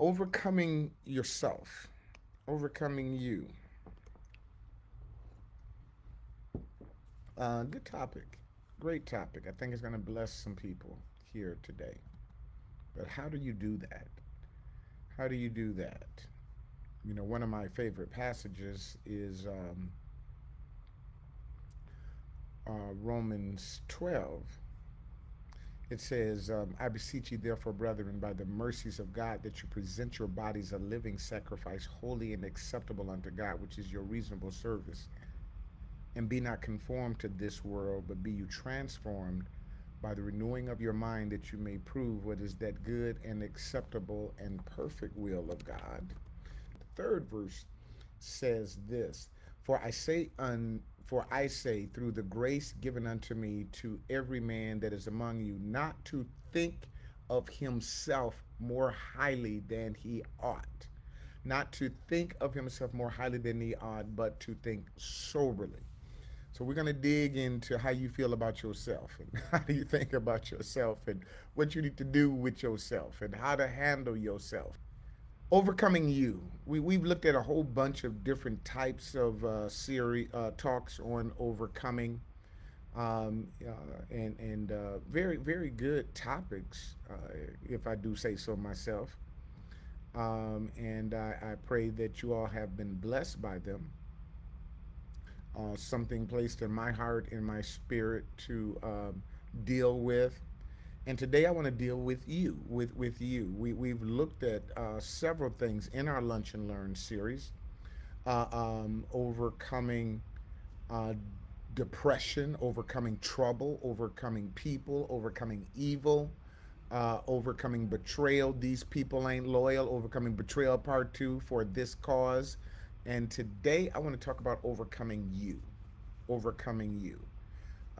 overcoming yourself, overcoming you. Uh, good topic. Great topic. I think it's going to bless some people here today. But how do you do that? How do you do that? You know, one of my favorite passages is um, uh, Romans 12. It says, um, I beseech you, therefore, brethren, by the mercies of God, that you present your bodies a living sacrifice, holy and acceptable unto God, which is your reasonable service. And be not conformed to this world, but be you transformed by the renewing of your mind, that you may prove what is that good and acceptable and perfect will of God. The third verse says this For I say un, for I say, through the grace given unto me, to every man that is among you, not to think of himself more highly than he ought. Not to think of himself more highly than he ought, but to think soberly. So we're going to dig into how you feel about yourself and how do you think about yourself and what you need to do with yourself and how to handle yourself overcoming you. We we've looked at a whole bunch of different types of uh, series uh, talks on overcoming, um, uh, and and uh, very very good topics, uh, if I do say so myself. Um, and I, I, pray that you all have been blessed by them. Uh, something placed in my heart, in my spirit, to um, deal with and today I want to deal with you, with, with you. We, we've looked at uh, several things in our Lunch and Learn series, uh, um, overcoming uh, depression, overcoming trouble, overcoming people, overcoming evil, uh, overcoming betrayal. These people ain't loyal, overcoming betrayal part two for this cause. And today I want to talk about overcoming you, overcoming you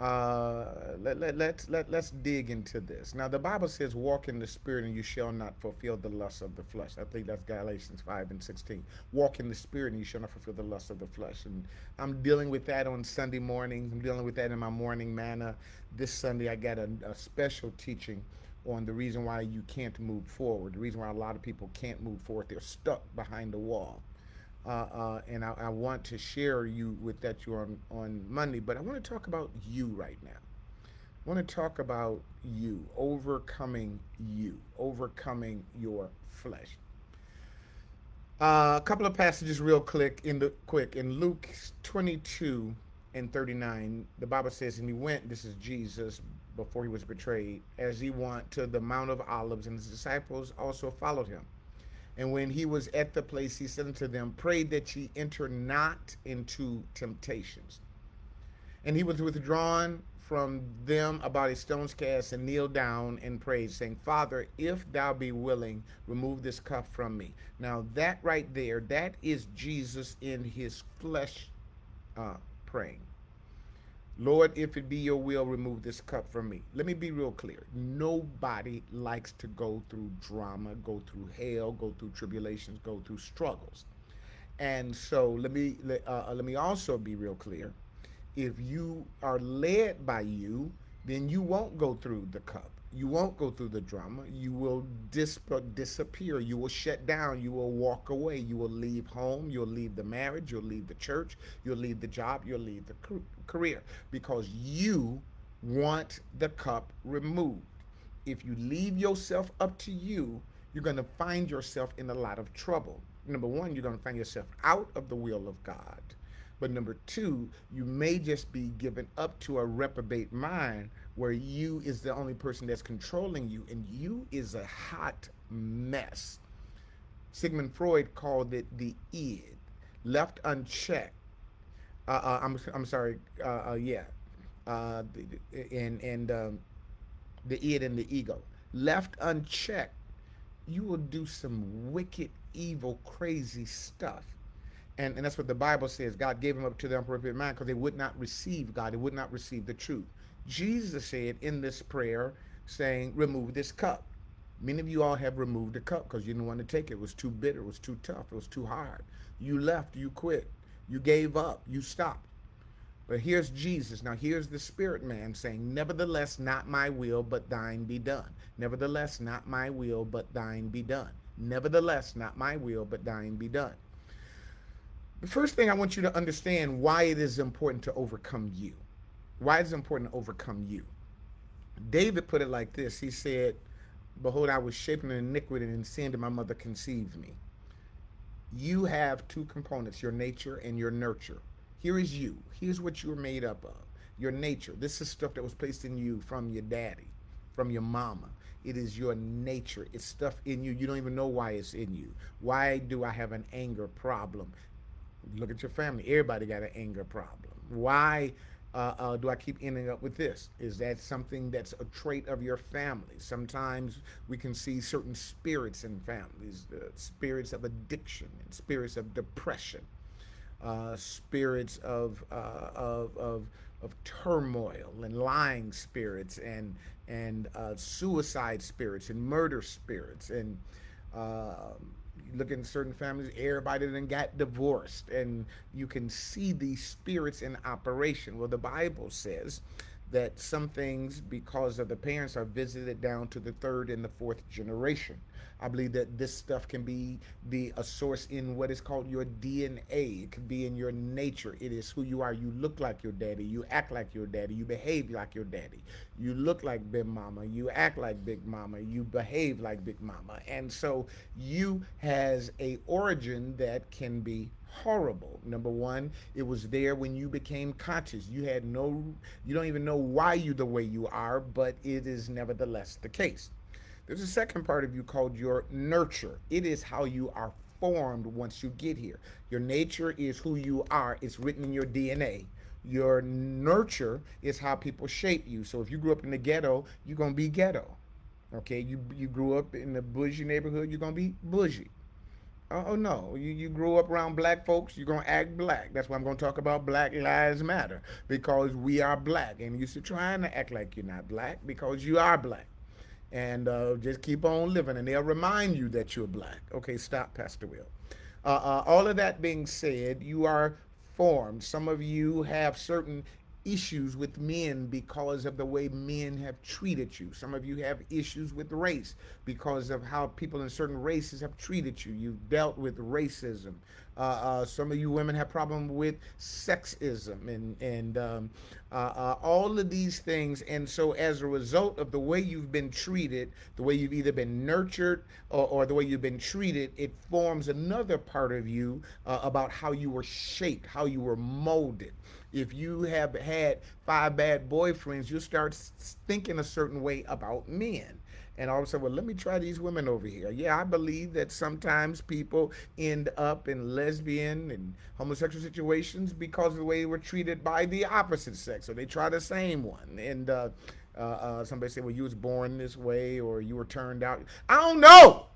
uh, let, let, let, let, let's dig into this. Now, the Bible says, Walk in the Spirit, and you shall not fulfill the lust of the flesh. I think that's Galatians 5 and 16. Walk in the Spirit, and you shall not fulfill the lust of the flesh. And I'm dealing with that on Sunday mornings. I'm dealing with that in my morning manna. This Sunday, I got a, a special teaching on the reason why you can't move forward, the reason why a lot of people can't move forward. They're stuck behind the wall. Uh, uh, and I, I, want to share you with that you on on Monday. But I want to talk about you right now. I want to talk about you overcoming you, overcoming your flesh. Uh, a couple of passages, real quick. In the quick in Luke 22 and 39, the Bible says, "And he went. This is Jesus before he was betrayed, as he went to the Mount of Olives, and his disciples also followed him." And when he was at the place, he said unto them, Pray that ye enter not into temptations. And he was withdrawn from them about a stone's cast and kneeled down and prayed, saying, Father, if thou be willing, remove this cup from me. Now, that right there, that is Jesus in his flesh uh, praying. Lord, if it be your will, remove this cup from me. Let me be real clear. Nobody likes to go through drama, go through hell, go through tribulations, go through struggles. And so let me uh, let me also be real clear. If you are led by you, then you won't go through the cup you won't go through the drama. You will dis- disappear. You will shut down. You will walk away. You will leave home. You'll leave the marriage. You'll leave the church. You'll leave the job. You'll leave the career because you want the cup removed. If you leave yourself up to you, you're going to find yourself in a lot of trouble. Number one, you're going to find yourself out of the will of God. But number two, you may just be given up to a reprobate mind where you is the only person that's controlling you, and you is a hot mess. Sigmund Freud called it the id, left unchecked. Uh, uh, I'm I'm sorry. Uh, uh yeah, uh, and and um, the id and the ego left unchecked, you will do some wicked, evil, crazy stuff. And, and that's what the Bible says. God gave them up to the unperfect mind because they would not receive God. They would not receive the truth. Jesus said in this prayer, saying, Remove this cup. Many of you all have removed the cup because you didn't want to take it. It was too bitter, it was too tough, it was too hard. You left, you quit, you gave up, you stopped. But here's Jesus. Now, here's the spirit man saying, Nevertheless, not my will, but thine be done. Nevertheless, not my will, but thine be done. Nevertheless, not my will, but thine be done. The first thing I want you to understand why it is important to overcome you. Why is it important to overcome you? David put it like this He said, Behold, I was shaping in iniquity and in sin did my mother conceive me. You have two components your nature and your nurture. Here is you. Here's what you're made up of your nature. This is stuff that was placed in you from your daddy, from your mama. It is your nature. It's stuff in you. You don't even know why it's in you. Why do I have an anger problem? Look at your family. Everybody got an anger problem. Why uh, uh, do I keep ending up with this? Is that something that's a trait of your family? Sometimes we can see certain spirits in families, the spirits of addiction and spirits of depression, uh, spirits of, uh, of, of, of turmoil and lying spirits and, and uh, suicide spirits and murder spirits and um, look in certain families, everybody then got divorced, and you can see these spirits in operation. Well, the Bible says that some things, because of the parents, are visited down to the third and the fourth generation. I believe that this stuff can be be a source in what is called your DNA. It can be in your nature. It is who you are. You look like your daddy. You act like your daddy. You behave like your daddy. You look like Big Mama. You act like Big Mama. You behave like Big Mama. And so you has a origin that can be horrible. Number one, it was there when you became conscious. You had no, you don't even know why you the way you are, but it is nevertheless the case. There's a second part of you called your nurture. It is how you are formed once you get here. Your nature is who you are, it's written in your DNA. Your nurture is how people shape you. So if you grew up in the ghetto, you're going to be ghetto. Okay, you you grew up in the bougie neighborhood, you're going to be bougie. Oh, no, you, you grew up around black folks, you're to act black. That's why I'm to talk about Black Lives Matter because we are black. And you're trying to act like you're not black because you are black and uh, just keep on living, and they'll remind you that you're black. Okay, stop, Pastor Will. Uh, uh, all of that being said, you are formed. Some of you have certain issues with men because of the way men have treated you. Some of you have issues with race because of how people in certain races have treated you. You've dealt with racism. Uh, uh, some of you women have problem with sexism and and um, uh, uh, all of these things. And so, as a result of the way you've been treated, the way you've either been nurtured or, or the way you've been treated, it forms another part of you uh, about how you were shaped, how you were molded if you have had five bad boyfriends, you'll start thinking a certain way about men. And all of a sudden, well, let me try these women over here. Yeah, I believe that sometimes people end up in lesbian and homosexual situations because of the way they were treated by the opposite sex. So they try the same one. And uh, uh, uh, somebody say, well, you was born this way or you were turned out. I don't know.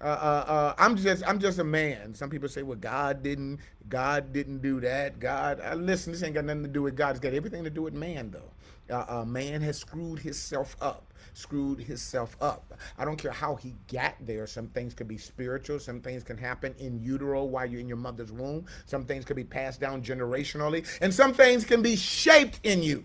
Uh, uh, uh, I'm just I'm just a man. Some people say, well, God didn't God didn't do that. God, uh, listen, this ain't got nothing to do with God. It's got everything to do with man, though. Uh, uh, man has screwed himself up, screwed himself up. I don't care how he got there. Some things could be spiritual. Some things can happen in utero while you're in your mother's womb. Some things could be passed down generationally, and some things can be shaped in you.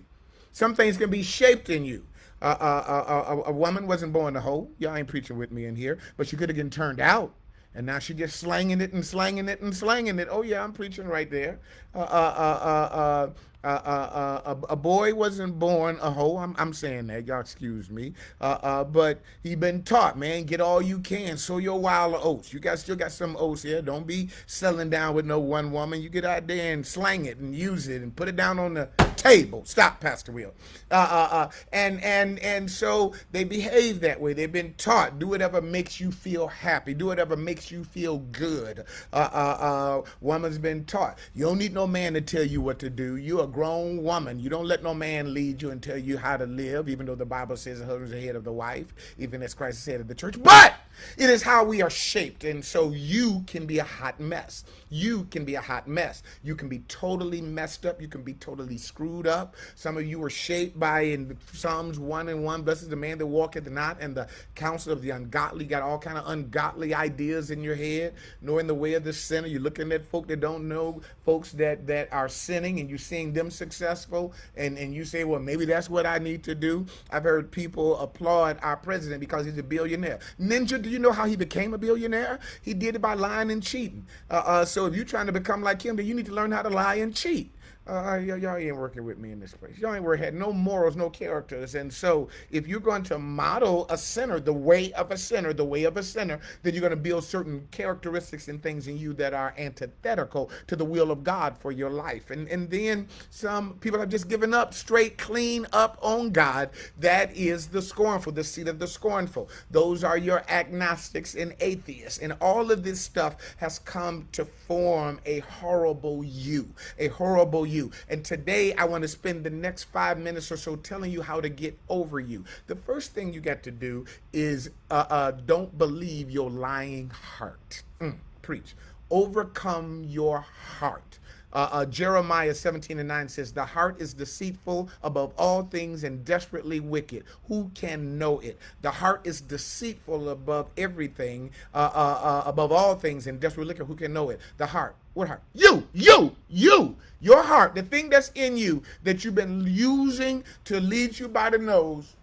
Some things can be shaped in you. Uh, uh, uh, a woman wasn't born a hoe. Y'all ain't preaching with me in here, but she could have been turned out. And now she just slanging it and slanging it and slanging it. Oh yeah, I'm preaching right there. Uh, uh, uh, uh, uh, uh, a, a, boy wasn't born a hoe. I'm, I'm saying that. Y'all excuse me. Uh, uh, but he been taught, man, get all you can. Sow your wild oats. You got still got some oats here. Don't be selling down with no one woman. You get out there and slang it and use it and put it down on the table. Stop, Pastor Will. Uh, and and and so they behave that way. They've been taught. Do whatever makes you feel happy. Do whatever makes you feel good. Uh, uh, uh, woman's been taught. You don't need no man to tell you what to do. You're a grown woman. You don't let no man lead you and tell you how to live, even though the Bible says the husband's the head of the wife, even as Christ said of the church. But it is how we are shaped. And so you can be a hot mess. You can be a hot mess. You can be totally messed up. You can be totally screwed up. Some of you were shaped by in Psalms 1 and 1, blessed is the man that walketh not, and the counsel of the ungodly. Got all kind of ungodly ideas in your head, nor in the way of the sinner. You're looking at folk that don't know, folks that that are sinning, and you're seeing them successful, and, and you say, well, maybe that's what I need to do. I've heard people applaud our president because he's a billionaire. Ninja Do you know how he became a billionaire? He did it by lying and cheating. Uh, uh, so if you're trying to become like him, then you need to learn how to lie and cheat. Uh, y'all ain't working with me in this place. Y'all ain't working, had no morals, no characters. And so, if you're going to model a sinner, the way of a sinner, the way of a sinner, then you're going to build certain characteristics and things in you that are antithetical to the will of God for your life. And and then some people have just given up, straight, clean up on God. That is the scornful, the seed of the scornful. Those are your agnostics and atheists. And all of this stuff has come to form a horrible you, a horrible you. And today I want to spend the next five minutes or so telling you how to get over you. The first thing you got to do is uh, uh, don't believe your lying heart. Mm, preach. Overcome your heart. Uh, uh, Jeremiah 17 and 9 says, The heart is deceitful above all things and desperately wicked. Who can know it? The heart is deceitful above everything, uh, uh, uh above all things and desperately wicked. Who can know it? The heart. What heart? You, you, you, your heart, the thing that's in you that you've been using to lead you by the nose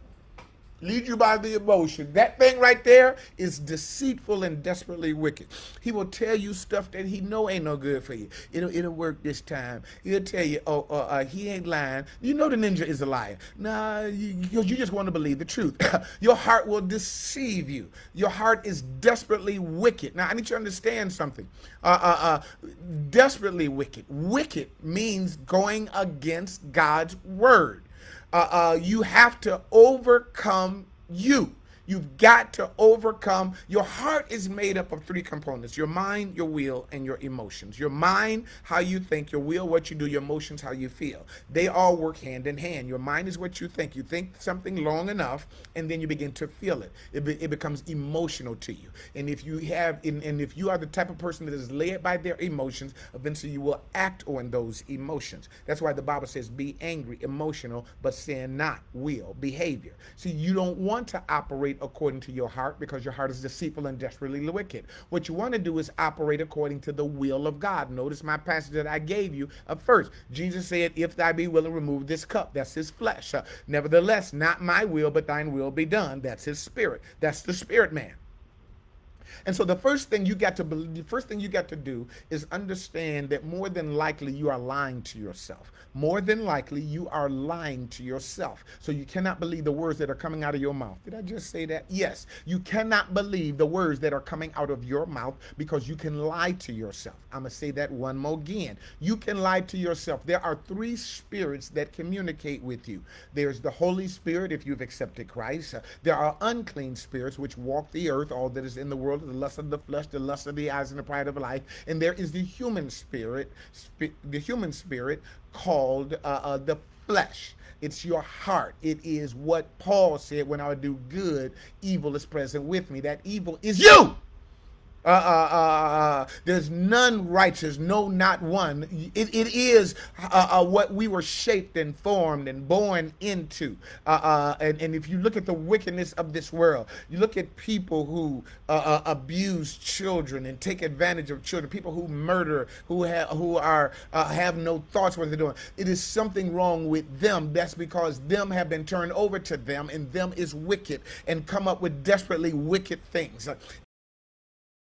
lead you by the emotion. That thing right there is deceitful and desperately wicked. He will tell you stuff that he know ain't no good for you. It'll it'll work this time. He'll tell you, oh, uh, uh, he ain't lying. You know the ninja is a liar. Nah, you, you just want to believe the truth. Your heart will deceive you. Your heart is desperately wicked. Now I need you to understand something. Uh, uh, uh, desperately wicked. Wicked means going against God's word uh, uh, you have to overcome you. You've got to overcome. Your heart is made up of three components your mind, your will, and your emotions. Your mind, how you think, your will, what you do, your emotions, how you feel. They all work hand in hand. Your mind is what you think. You think something long enough, and then you begin to feel it. It, be, it becomes emotional to you. And if you have, and, and if you are the type of person that is led by their emotions, eventually you will act on those emotions. That's why the Bible says, be angry, emotional, but sin not, will, behavior. See, you don't want to operate according to your heart because your heart is deceitful and desperately wicked. What you want to do is operate according to the will of God. Notice my passage that I gave you of first. Jesus said, If thy be willing, remove this cup. That's his flesh. Uh, nevertheless, not my will, but thine will be done. That's his spirit. That's the spirit man. And so the first thing you got to believe, the first thing you got to do is understand that more than likely you are lying to yourself. More than likely you are lying to yourself. So you cannot believe the words that are coming out of your mouth. Did I just say that? Yes. You cannot believe the words that are coming out of your mouth because you can lie to yourself. I'm going to say that one more again. You can lie to yourself. There are three spirits that communicate with you. There's the Holy Spirit if you've accepted Christ. There are unclean spirits which walk the earth, all that is in the world the lust of the flesh, the lust of the eyes, and the pride of life. And there is the human spirit, sp- the human spirit called uh, uh, the flesh. It's your heart. It is what Paul said when I do good, evil is present with me. That evil is you. Uh, uh, uh, uh, there's none righteous, no, not one. It, it is uh, uh, what we were shaped and formed and born into. and, and if you look at the wickedness of this world, you look at people who abuse children and take advantage of children, people who murder, who have who are have no thoughts what they're doing. It is something wrong with them. That's because them have been turned over to them, and them is wicked and come up with desperately wicked things.